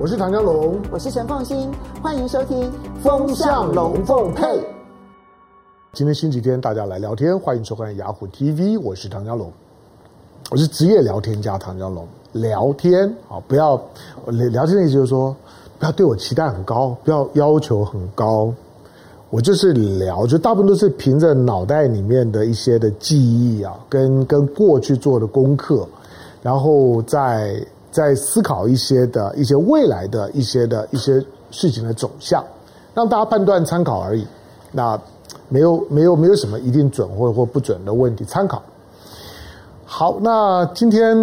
我是唐江龙，我是陈凤新，欢迎收听《风向龙凤配》。今天星期天，大家来聊天，欢迎收看雅虎 TV，我是唐江龙，我是职业聊天家唐江龙。聊天啊，不要聊天的意思就是说，不要对我期待很高，不要要求很高。我就是聊，就大部分都是凭着脑袋里面的一些的记忆啊，跟跟过去做的功课，然后再在思考一些的一些未来的一些的一些事情的走向，让大家判断参考而已。那没有没有没有什么一定准或或不准的问题，参考。好，那今天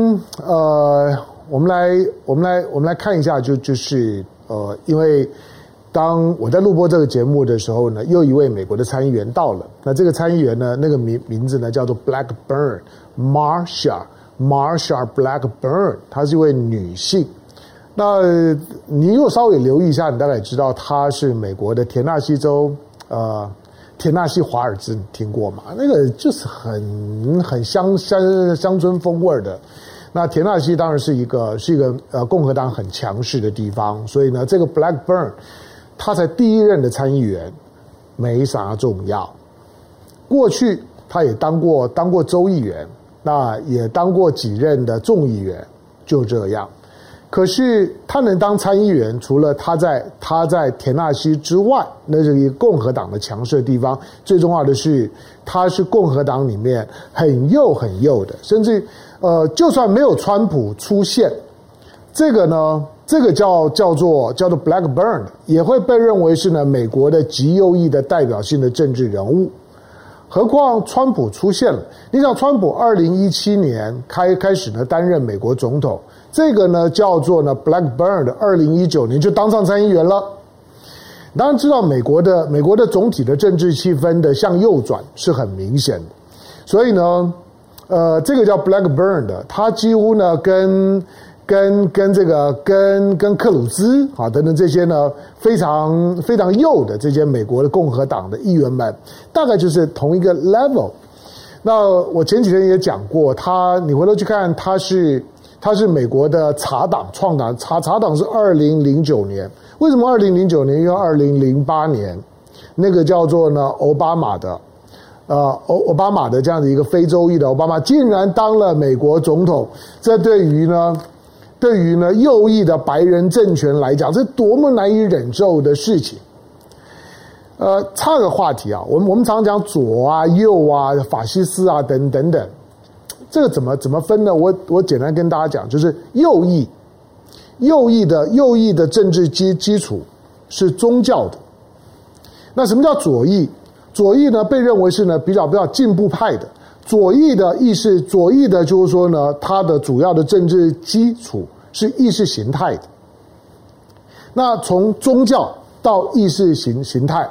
呃，我们来我们来我们来看一下，就就是呃，因为。当我在录播这个节目的时候呢，又一位美国的参议员到了。那这个参议员呢，那个名名字呢叫做 Blackburn Marcia Marsha Blackburn，她是一位女性。那你如果稍微留意一下，你大概知道她是美国的田纳西州呃田纳西华尔兹，你听过吗？那个就是很很乡乡乡村风味的。那田纳西当然是一个是一个呃共和党很强势的地方，所以呢，这个 Blackburn。他才第一任的参议员，没啥重要。过去他也当过当过州议员，那也当过几任的众议员，就这样。可是他能当参议员，除了他在他在田纳西之外，那是一个共和党的强势地方。最重要的是，他是共和党里面很右很右的，甚至呃，就算没有川普出现，这个呢。这个叫叫做叫做 Blackburn，也会被认为是呢美国的极右翼的代表性的政治人物。何况川普出现了，你想川普二零一七年开开始呢担任美国总统，这个呢叫做呢 Blackburn 的二零一九年就当上参议员了。当然知道美国的美国的总体的政治气氛的向右转是很明显的，所以呢，呃，这个叫 Blackburn 的，他几乎呢跟。跟跟这个跟跟克鲁兹啊等等这些呢非常非常右的这些美国的共和党的议员们，大概就是同一个 level。那我前几天也讲过，他你回头去看，他是他是美国的茶党创党，茶茶党是二零零九年，为什么二零零九年？因为二零零八年那个叫做呢奥巴马的呃奥奥巴马的这样的一个非洲裔的奥巴马，竟然当了美国总统，这对于呢。对于呢右翼的白人政权来讲，这是多么难以忍受的事情。呃，差个话题啊，我们我们常讲左啊、右啊、法西斯啊等等等，这个怎么怎么分呢？我我简单跟大家讲，就是右翼，右翼的右翼的政治基基础是宗教的。那什么叫左翼？左翼呢，被认为是呢比较比较进步派的。左翼的意思，左翼的就是说呢，它的主要的政治基础是意识形态的。那从宗教到意识形形态，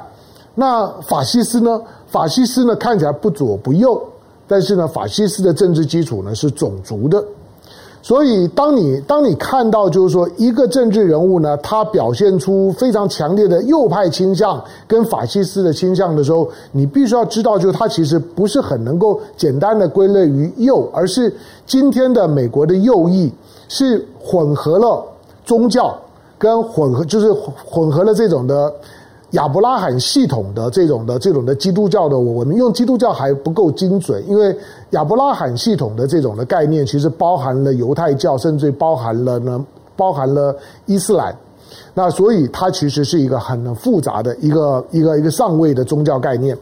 那法西斯呢？法西斯呢看起来不左不右，但是呢，法西斯的政治基础呢是种族的。所以，当你当你看到就是说一个政治人物呢，他表现出非常强烈的右派倾向跟法西斯的倾向的时候，你必须要知道，就是他其实不是很能够简单的归类于右，而是今天的美国的右翼是混合了宗教跟混合，就是混合了这种的。亚伯拉罕系统的这种的这种的基督教的，我们用基督教还不够精准，因为亚伯拉罕系统的这种的概念，其实包含了犹太教，甚至包含了呢，包含了伊斯兰。那所以它其实是一个很复杂的一个一个一个上位的宗教概念。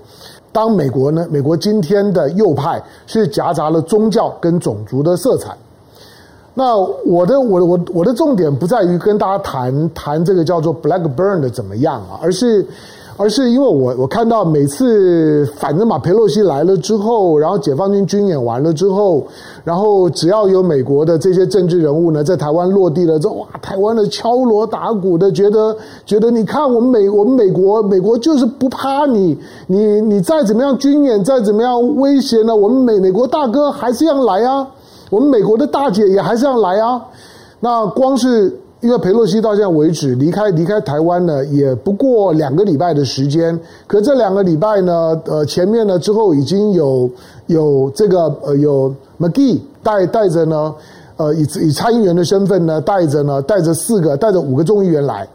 当美国呢，美国今天的右派是夹杂了宗教跟种族的色彩。那我的我我我的重点不在于跟大家谈谈这个叫做 Blackburn 的怎么样啊，而是而是因为我我看到每次反正马佩洛西来了之后，然后解放军军演完了之后，然后只要有美国的这些政治人物呢在台湾落地了之后，哇，台湾的敲锣打鼓的，觉得觉得你看我们美我们美国美国就是不怕你，你你再怎么样军演再怎么样威胁呢，我们美美国大哥还是要来啊。我们美国的大姐也还是要来啊！那光是因为佩洛西到现在为止离开离开台湾呢，也不过两个礼拜的时间。可这两个礼拜呢，呃，前面呢之后已经有有这个呃有 McGee 带带着呢，呃以以参议员的身份呢，带着呢带着四个带着五个众议员来，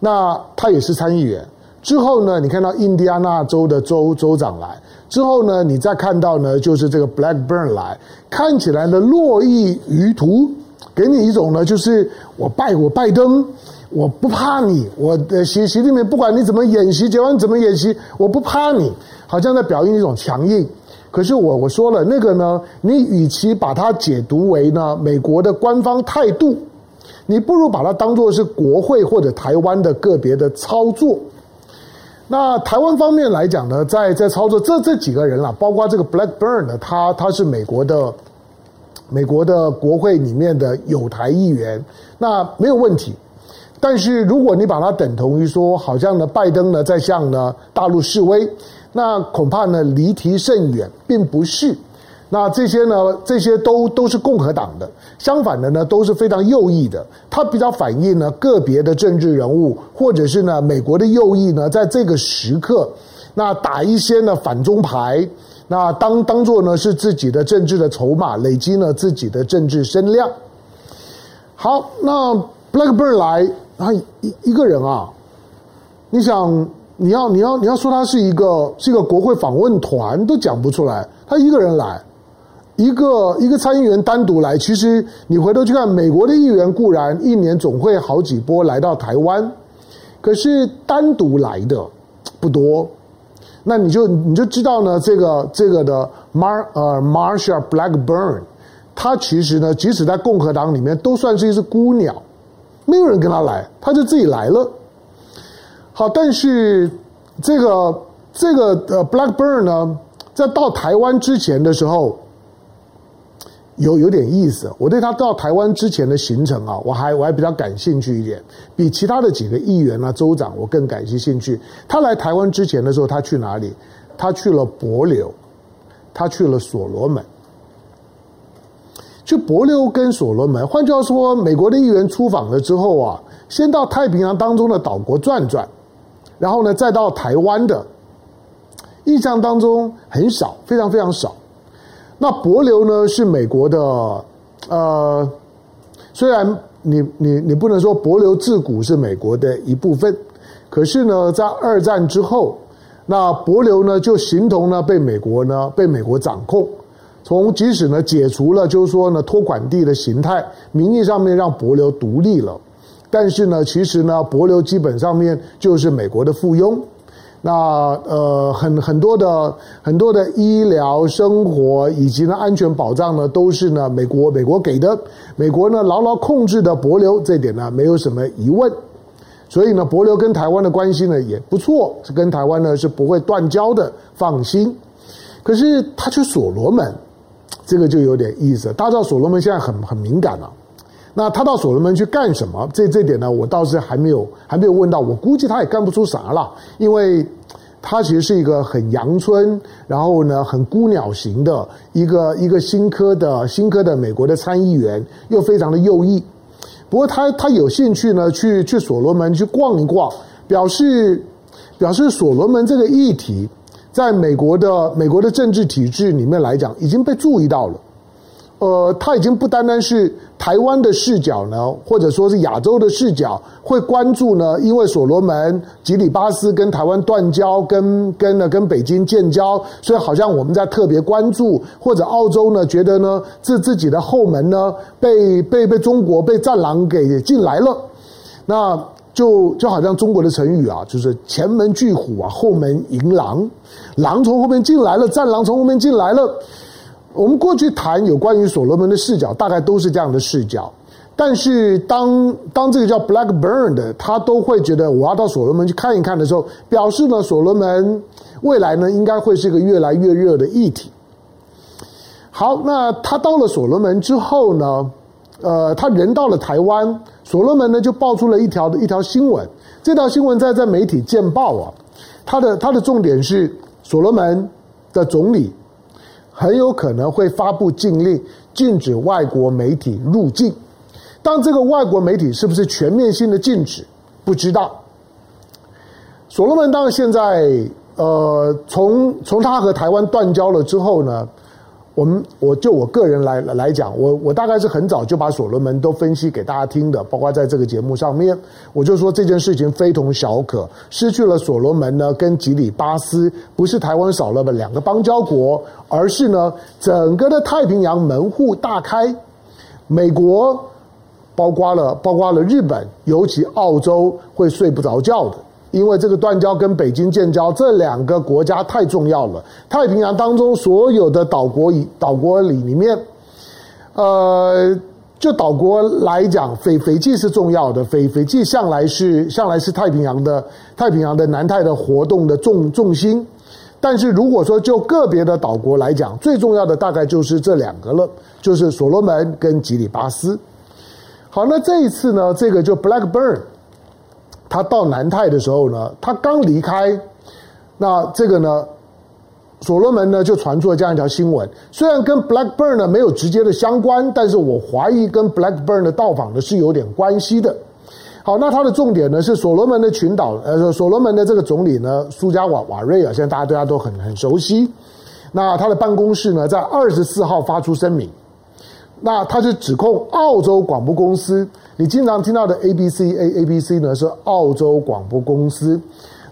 那他也是参议员。之后呢，你看到印第安纳州的州州长来，之后呢，你再看到呢，就是这个 Blackburn 来，看起来呢络绎于途，给你一种呢，就是我拜我拜登，我不怕你，我的习习近平不管你怎么演习，解放军怎么演习，我不怕你，好像在表现一种强硬。可是我我说了那个呢，你与其把它解读为呢美国的官方态度，你不如把它当作是国会或者台湾的个别的操作。那台湾方面来讲呢，在在操作这这几个人啦，包括这个 Blackburn 呢，他他是美国的美国的国会里面的有台议员，那没有问题。但是如果你把它等同于说，好像呢拜登呢在向呢大陆示威，那恐怕呢离题甚远，并不是。那这些呢，这些都都是共和党的，相反的呢，都是非常右翼的。它比较反映呢个别的政治人物，或者是呢美国的右翼呢，在这个时刻，那打一些呢反中牌，那当当做呢是自己的政治的筹码，累积呢自己的政治声量。好，那 Blackburn 来，他一一个人啊，你想你要你要你要说他是一个是一个国会访问团都讲不出来，他一个人来。一个一个参议员单独来，其实你回头去看，美国的议员固然一年总会好几波来到台湾，可是单独来的不多。那你就你就知道呢，这个这个的 Mar 呃 Marsha Blackburn，他其实呢，即使在共和党里面都算是一只孤鸟，没有人跟他来，他就自己来了。好，但是这个这个呃 Blackburn 呢，在到台湾之前的时候。有有点意思，我对他到台湾之前的行程啊，我还我还比较感兴趣一点，比其他的几个议员啊、州长我更感兴趣。他来台湾之前的时候，他去哪里？他去了帛琉，他去了所罗门。去帛琉跟所罗门，换句话说，美国的议员出访了之后啊，先到太平洋当中的岛国转转，然后呢，再到台湾的，印象当中很少，非常非常少。那帛琉呢，是美国的，呃，虽然你你你不能说帛琉自古是美国的一部分，可是呢，在二战之后，那帛琉呢就形同呢被美国呢被美国掌控，从即使呢解除了就是说呢托管地的形态，名义上面让帛琉独立了，但是呢，其实呢帛琉基本上面就是美国的附庸。那呃，很很多的很多的医疗、生活以及呢安全保障呢，都是呢美国美国给的。美国呢牢牢控制的帛琉，这点呢没有什么疑问。所以呢，帛琉跟台湾的关系呢也不错，是跟台湾呢是不会断交的，放心。可是他去所罗门，这个就有点意思。大家知道所罗门现在很很敏感了。那他到所罗门去干什么？这这点呢，我倒是还没有还没有问到。我估计他也干不出啥了，因为他其实是一个很阳春，然后呢很孤鸟型的一个一个新科的新科的美国的参议员，又非常的右翼。不过他他有兴趣呢，去去所罗门去逛一逛，表示表示所罗门这个议题在美国的美国的政治体制里面来讲，已经被注意到了。呃，他已经不单单是台湾的视角呢，或者说是亚洲的视角会关注呢，因为所罗门、吉里巴斯跟台湾断交，跟跟呢跟北京建交，所以好像我们在特别关注，或者澳洲呢觉得呢自自己的后门呢被被被中国被战狼给进来了，那就就好像中国的成语啊，就是前门拒虎啊，后门迎狼，狼从后面进来了，战狼从后面进来了。我们过去谈有关于所罗门的视角，大概都是这样的视角。但是当当这个叫 Blackburn 的，他都会觉得我要到所罗门去看一看的时候，表示呢，所罗门未来呢应该会是一个越来越热的议题。好，那他到了所罗门之后呢，呃，他人到了台湾，所罗门呢就爆出了一条的一条新闻。这条新闻在在媒体见报啊，它的它的重点是所罗门的总理。很有可能会发布禁令，禁止外国媒体入境。但这个外国媒体是不是全面性的禁止，不知道。所罗门当现在，呃，从从他和台湾断交了之后呢，我们我就我个人来来讲，我我大概是很早就把所罗门都分析给大家听的，包括在这个节目上面，我就说这件事情非同小可，失去了所罗门呢，跟吉里巴斯不是台湾少了的两个邦交国，而是呢整个的太平洋门户大开，美国包括了包括了日本，尤其澳洲会睡不着觉的。因为这个断交跟北京建交这两个国家太重要了，太平洋当中所有的岛国以岛国里里面，呃，就岛国来讲，斐斐济是重要的，斐斐济向来是向来是太平洋的太平洋的南太的活动的重重心，但是如果说就个别的岛国来讲，最重要的大概就是这两个了，就是所罗门跟吉里巴斯。好，那这一次呢，这个就 Blackburn。他到南太的时候呢，他刚离开，那这个呢，所罗门呢就传出了这样一条新闻。虽然跟 Blackburn 呢没有直接的相关，但是我怀疑跟 Blackburn 的到访呢是有点关系的。好，那它的重点呢是所罗门的群岛，呃，所罗门的这个总理呢苏加瓦瓦瑞啊，现在大家对他都很很熟悉。那他的办公室呢在二十四号发出声明，那他是指控澳洲广播公司。你经常听到的 ABC A ABC 呢是澳洲广播公司，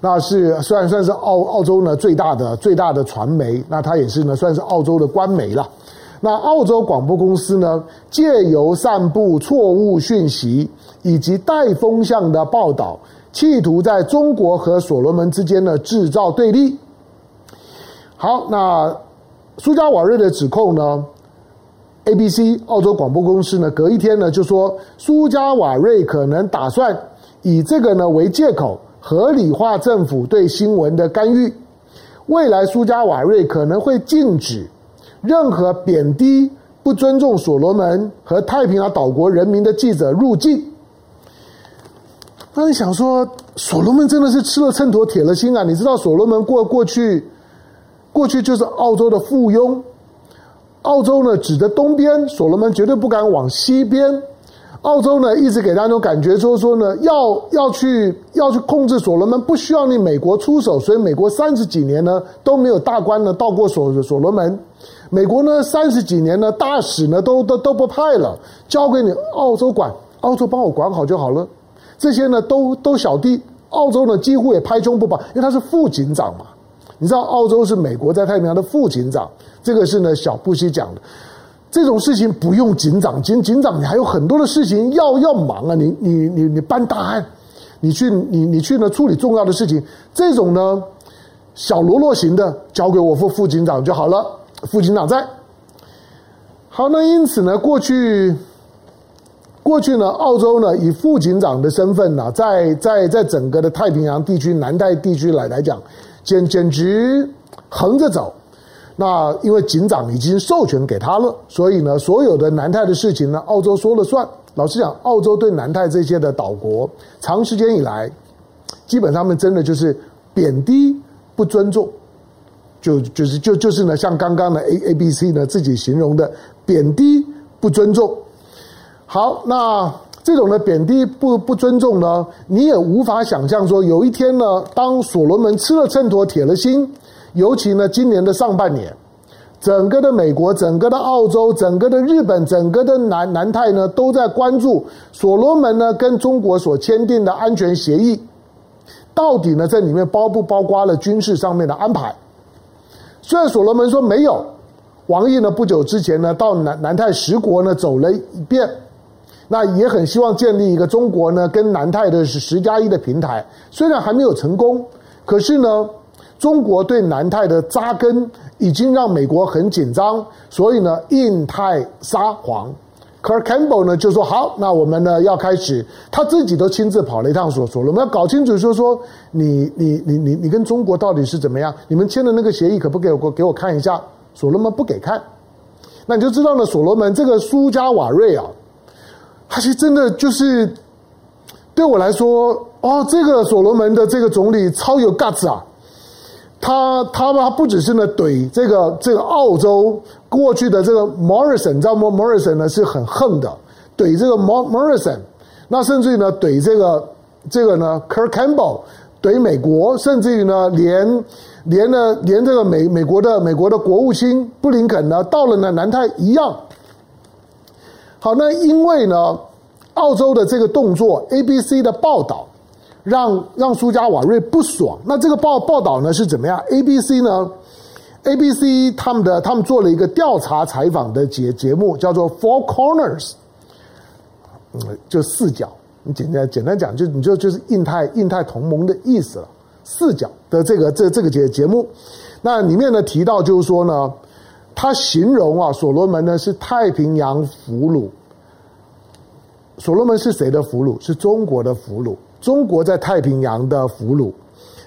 那是虽然算是澳澳洲呢最大的最大的传媒，那它也是呢算是澳洲的官媒了。那澳洲广播公司呢借由散布错误讯息以及带风向的报道，企图在中国和所罗门之间呢制造对立。好，那苏加瓦瑞的指控呢？ABC 澳洲广播公司呢，隔一天呢就说，苏加瓦瑞可能打算以这个呢为借口，合理化政府对新闻的干预。未来苏加瓦瑞可能会禁止任何贬低、不尊重所罗门和太平洋岛国人民的记者入境。那你想说，所罗门真的是吃了秤砣铁了心啊？你知道所罗门过过去，过去就是澳洲的附庸。澳洲呢，指着东边，所罗门绝对不敢往西边。澳洲呢，一直给他那种感觉，说说呢，要要去要去控制所罗门，不需要你美国出手。所以美国三十几年呢都没有大官呢到过所所罗门。美国呢三十几年呢大使呢都都都不派了，交给你澳洲管，澳洲帮我管好就好了。这些呢都都小弟，澳洲呢几乎也拍胸不保，因为他是副警长嘛。你知道澳洲是美国在太平洋的副警长，这个是呢小布希讲的。这种事情不用警长，警警长你还有很多的事情要要忙啊，你你你你办大案，你去你你去呢处理重要的事情，这种呢小喽啰型的交给我副副警长就好了，副警长在。好，那因此呢过去过去呢澳洲呢以副警长的身份呢，在在在整个的太平洋地区南太地区来来讲。简简直横着走，那因为警长已经授权给他了，所以呢，所有的南太的事情呢，澳洲说了算。老实讲，澳洲对南太这些的岛国，长时间以来，基本上面真的就是贬低、不尊重，就就是就就是呢，像刚刚的 A A B C 呢自己形容的贬低、不尊重。好，那。这种的贬低不不尊重呢，你也无法想象说有一天呢，当所罗门吃了秤砣铁了心，尤其呢今年的上半年，整个的美国、整个的澳洲、整个的日本、整个的南南太呢，都在关注所罗门呢跟中国所签订的安全协议，到底呢在里面包不包括了军事上面的安排？虽然所罗门说没有，王毅呢不久之前呢到南南太十国呢走了一遍。那也很希望建立一个中国呢跟南泰的是十加一的平台，虽然还没有成功，可是呢，中国对南泰的扎根已经让美国很紧张，所以呢，印太沙皇 Kurt Campbell 呢就说好，那我们呢要开始，他自己都亲自跑了一趟所说了，我们要搞清楚说说你你你你你跟中国到底是怎么样，你们签的那个协议可不可以给我给我看一下？所罗门不给看，那你就知道了，所罗门这个苏加瓦瑞啊。他其实真的就是对我来说，哦，这个所罗门的这个总理超有 guts 啊！他他他不只是呢怼这个这个澳洲过去的这个 Morrison，你知道吗？Morrison 呢是很横的，怼这个 Morrison，那甚至于呢怼这个这个呢 Kurt Campbell，怼美国，甚至于呢，连连呢，连这个美美国的美国的国务卿布林肯呢，到了呢南太一样。好，那因为呢，澳洲的这个动作，ABC 的报道让让苏加瓦瑞不爽。那这个报报道呢是怎么样？ABC 呢，ABC 他们的他们做了一个调查采访的节节目，叫做 Four Corners，嗯，就四角。你简单简单讲，就你就就是印太印太同盟的意思了。四角的这个这这个节节目，那里面呢提到就是说呢，他形容啊，所罗门呢是太平洋俘虏。所罗门是谁的俘虏？是中国的俘虏。中国在太平洋的俘虏。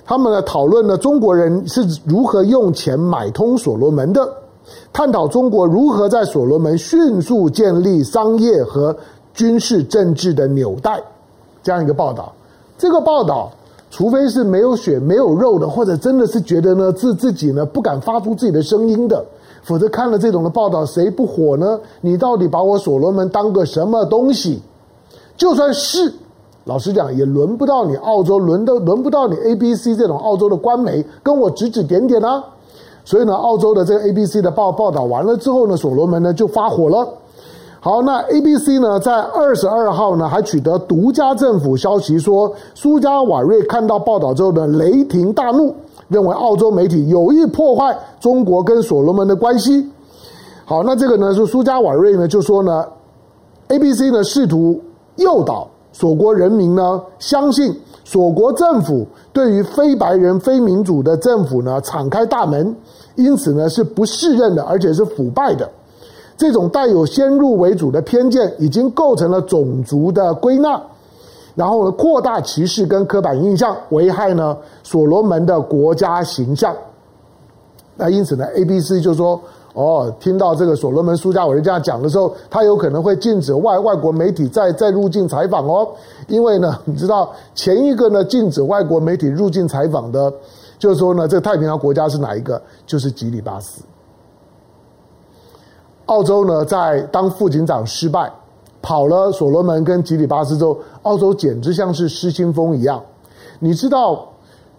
他们呢讨论呢，中国人是如何用钱买通所罗门的，探讨中国如何在所罗门迅速建立商业和。军事政治的纽带，这样一个报道。这个报道，除非是没有血没有肉的，或者真的是觉得呢自自己呢不敢发出自己的声音的，否则看了这种的报道，谁不火呢？你到底把我所罗门当个什么东西？就算是，老实讲，也轮不到你澳洲，轮都轮不到你 ABC 这种澳洲的官媒跟我指指点点啊。所以呢，澳洲的这个 ABC 的报报道完了之后呢，所罗门呢就发火了。好，那 ABC 呢，在二十二号呢，还取得独家政府消息说，苏加瓦瑞看到报道之后呢，雷霆大怒，认为澳洲媒体有意破坏中国跟所罗门的关系。好，那这个呢，是苏加瓦瑞呢就说呢，ABC 呢试图诱导所国人民呢相信所国政府对于非白人、非民主的政府呢敞开大门，因此呢是不适任的，而且是腐败的。这种带有先入为主的偏见，已经构成了种族的归纳，然后呢，扩大歧视跟刻板印象，危害呢所罗门的国家形象。那因此呢，ABC 就说：哦，听到这个所罗门苏加瓦瑞这样讲的时候，他有可能会禁止外外国媒体再再入境采访哦，因为呢，你知道前一个呢禁止外国媒体入境采访的，就是说呢，这个太平洋国家是哪一个？就是吉里巴斯。澳洲呢，在当副警长失败，跑了所罗门跟吉里巴斯之后，澳洲简直像是失心疯一样。你知道，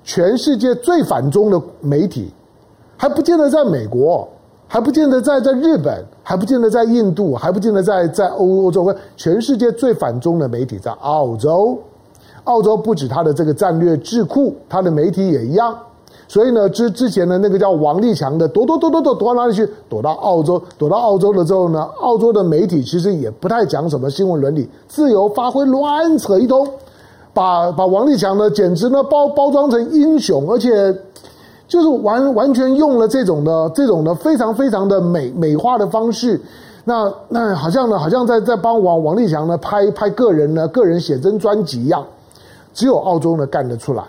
全世界最反中的媒体，还不见得在美国，还不见得在在日本，还不见得在印度，还不见得在在欧欧洲。全世界最反中的媒体在澳洲。澳洲不止它的这个战略智库，它的媒体也一样。所以呢，之之前的那个叫王立强的，躲躲躲躲躲躲到哪里去？躲到澳洲，躲到澳洲了之后呢，澳洲的媒体其实也不太讲什么新闻伦理，自由发挥，乱扯一通，把把王立强呢，简直呢包包装成英雄，而且就是完完全用了这种的这种的非常非常的美美化的方式，那那好像呢，好像在在帮王王立强呢拍拍个人呢个人写真专辑一样，只有澳洲呢干得出来。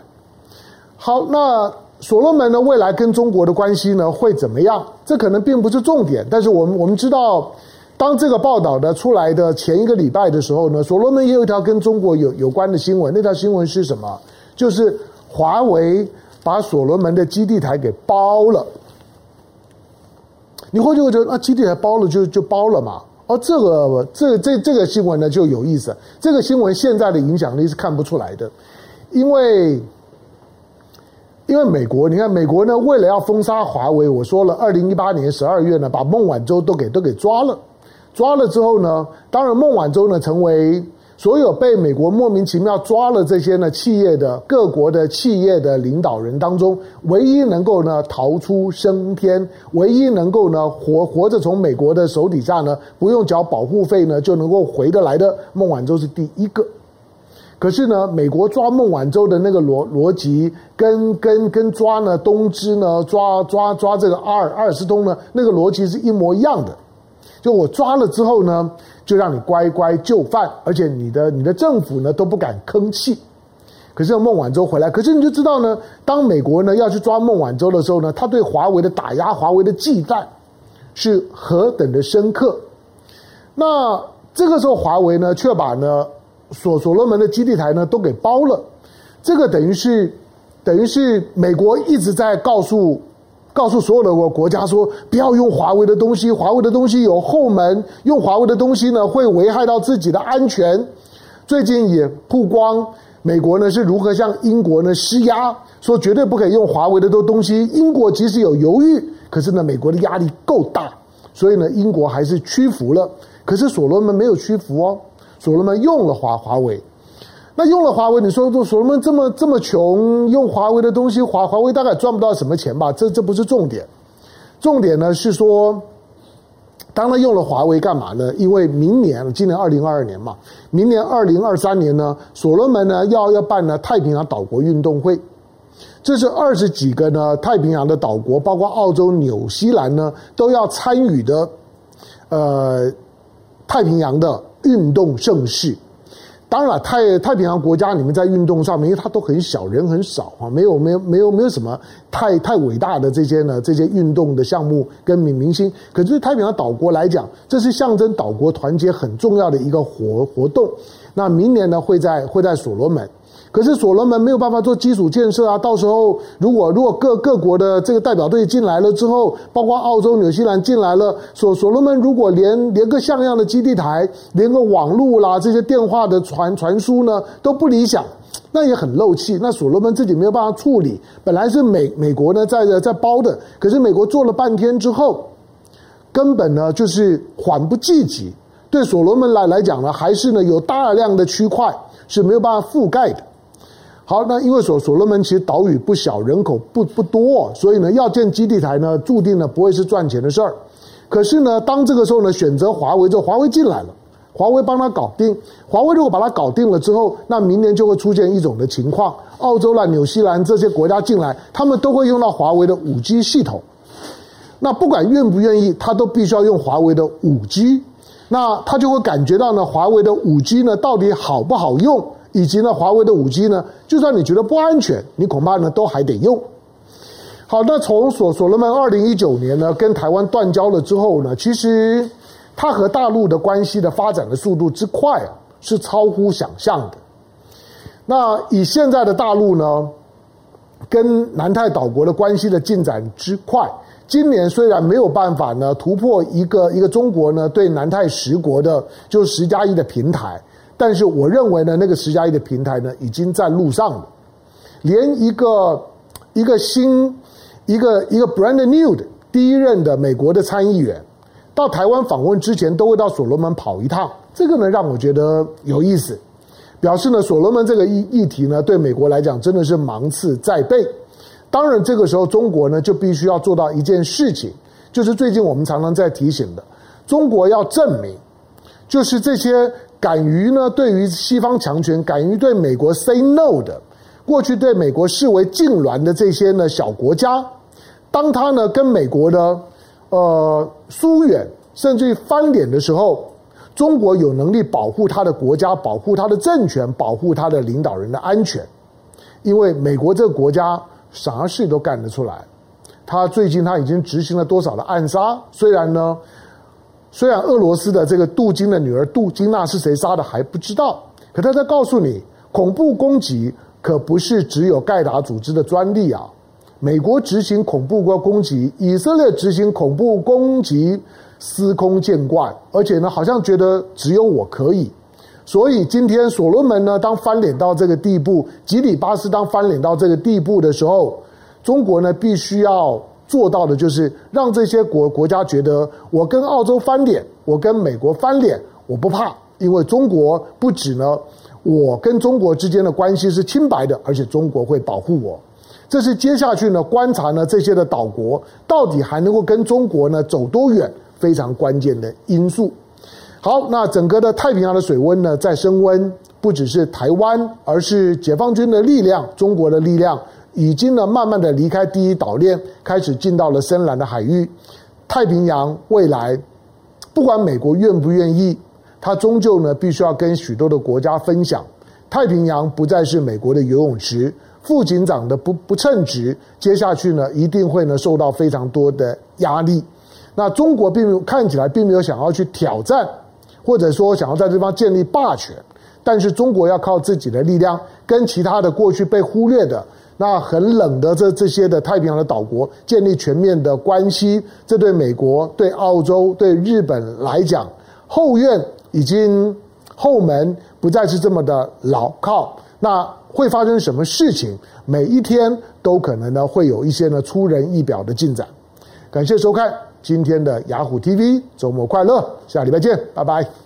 好，那。所罗门呢，未来跟中国的关系呢会怎么样？这可能并不是重点，但是我们我们知道，当这个报道的出来的前一个礼拜的时候呢，所罗门也有一条跟中国有有关的新闻。那条新闻是什么？就是华为把所罗门的基地台给包了。你会就会觉得啊，基地台包了就就包了嘛？哦，这个这这这个新闻呢就有意思。这个新闻现在的影响力是看不出来的，因为。因为美国，你看美国呢，为了要封杀华为，我说了，二零一八年十二月呢，把孟晚舟都给都给抓了，抓了之后呢，当然孟晚舟呢，成为所有被美国莫名其妙抓了这些呢企业的各国的企业的领导人当中，唯一能够呢逃出升天，唯一能够呢活活着从美国的手底下呢不用缴保护费呢就能够回得来的孟晚舟是第一个。可是呢，美国抓孟晚舟的那个逻逻辑，跟跟跟抓呢东芝呢，抓抓抓这个阿尔阿尔斯通呢，那个逻辑是一模一样的。就我抓了之后呢，就让你乖乖就范，而且你的你的政府呢都不敢吭气。可是孟晚舟回来，可是你就知道呢，当美国呢要去抓孟晚舟的时候呢，他对华为的打压、华为的忌惮是何等的深刻。那这个时候，华为呢却把呢。所所罗门的基地台呢都给包了，这个等于是等于是美国一直在告诉告诉所有的国国家说，不要用华为的东西，华为的东西有后门，用华为的东西呢会危害到自己的安全。最近也曝光美国呢是如何向英国呢施压，说绝对不可以用华为的东东西。英国即使有犹豫，可是呢，美国的压力够大，所以呢，英国还是屈服了。可是所罗门没有屈服哦，所罗门用了华华为。那用了华为，你说所罗门这么这么穷，用华为的东西，华华为大概赚不到什么钱吧？这这不是重点，重点呢是说。当他用了华为干嘛呢？因为明年，今年二零二二年嘛，明年二零二三年呢，所罗门呢要要办呢太平洋岛国运动会，这是二十几个呢太平洋的岛国，包括澳洲、纽西兰呢都要参与的，呃，太平洋的运动盛世。当然了，太太平洋国家，你们在运动上面，因为它都很小，人很少啊，没有没有没有没有什么太太伟大的这些呢这些运动的项目跟明明星。可是太平洋岛国来讲，这是象征岛国团结很重要的一个活活动。那明年呢，会在会在所罗门。可是所罗门没有办法做基础建设啊！到时候如果如果各各国的这个代表队进来了之后，包括澳洲、纽西兰进来了，所所罗门如果连连个像样的基地台，连个网络啦这些电话的传传输呢都不理想，那也很漏气。那所罗门自己没有办法处理，本来是美美国呢在在包的，可是美国做了半天之后，根本呢就是缓不济急。对所罗门来来讲呢，还是呢有大量的区块是没有办法覆盖的。好，那因为所所罗门其实岛屿不小，人口不不多，所以呢，要建基地台呢，注定呢不会是赚钱的事儿。可是呢，当这个时候呢，选择华为之后，华为进来了，华为帮他搞定。华为如果把它搞定了之后，那明年就会出现一种的情况：澳洲啦、纽西兰这些国家进来，他们都会用到华为的五 G 系统。那不管愿不愿意，他都必须要用华为的五 G。那他就会感觉到呢，华为的五 G 呢到底好不好用？以及呢，华为的五 G 呢，就算你觉得不安全，你恐怕呢都还得用。好，那从所所罗门二零一九年呢跟台湾断交了之后呢，其实它和大陆的关系的发展的速度之快啊，是超乎想象的。那以现在的大陆呢，跟南太岛国的关系的进展之快，今年虽然没有办法呢突破一个一个中国呢对南太十国的就十加一的平台。但是我认为呢，那个十加一的平台呢，已经在路上了。连一个一个新一个一个 brand new 的第一任的美国的参议员到台湾访问之前，都会到所罗门跑一趟。这个呢，让我觉得有意思，表示呢，所罗门这个议议题呢，对美国来讲真的是芒刺在背。当然，这个时候中国呢，就必须要做到一件事情，就是最近我们常常在提醒的，中国要证明，就是这些。敢于呢，对于西方强权，敢于对美国 say no 的，过去对美国视为痉挛的这些呢小国家，当他呢跟美国的呃疏远，甚至于翻脸的时候，中国有能力保护他的国家，保护他的政权，保护他的领导人的安全，因为美国这个国家啥事都干得出来。他最近他已经执行了多少的暗杀？虽然呢。虽然俄罗斯的这个杜金的女儿杜金娜是谁杀的还不知道，可他在告诉你，恐怖攻击可不是只有盖达组织的专利啊！美国执行恐怖攻击，以色列执行恐怖攻击，司空见惯，而且呢，好像觉得只有我可以。所以今天所罗门呢，当翻脸到这个地步，吉里巴斯当翻脸到这个地步的时候，中国呢，必须要。做到的就是让这些国国家觉得，我跟澳洲翻脸，我跟美国翻脸，我不怕，因为中国不止呢，我跟中国之间的关系是清白的，而且中国会保护我。这是接下去呢观察呢这些的岛国到底还能够跟中国呢走多远，非常关键的因素。好，那整个的太平洋的水温呢在升温，不只是台湾，而是解放军的力量，中国的力量。已经呢，慢慢的离开第一岛链，开始进到了深蓝的海域。太平洋未来，不管美国愿不愿意，它终究呢，必须要跟许多的国家分享。太平洋不再是美国的游泳池，副警长的不不称职，接下去呢，一定会呢，受到非常多的压力。那中国并没有看起来并没有想要去挑战，或者说想要在这方建立霸权，但是中国要靠自己的力量，跟其他的过去被忽略的。那很冷的这这些的太平洋的岛国建立全面的关系，这对美国、对澳洲、对日本来讲，后院已经后门不再是这么的牢靠。那会发生什么事情？每一天都可能呢会有一些呢出人意表的进展。感谢收看今天的雅虎 TV，周末快乐，下礼拜见，拜拜。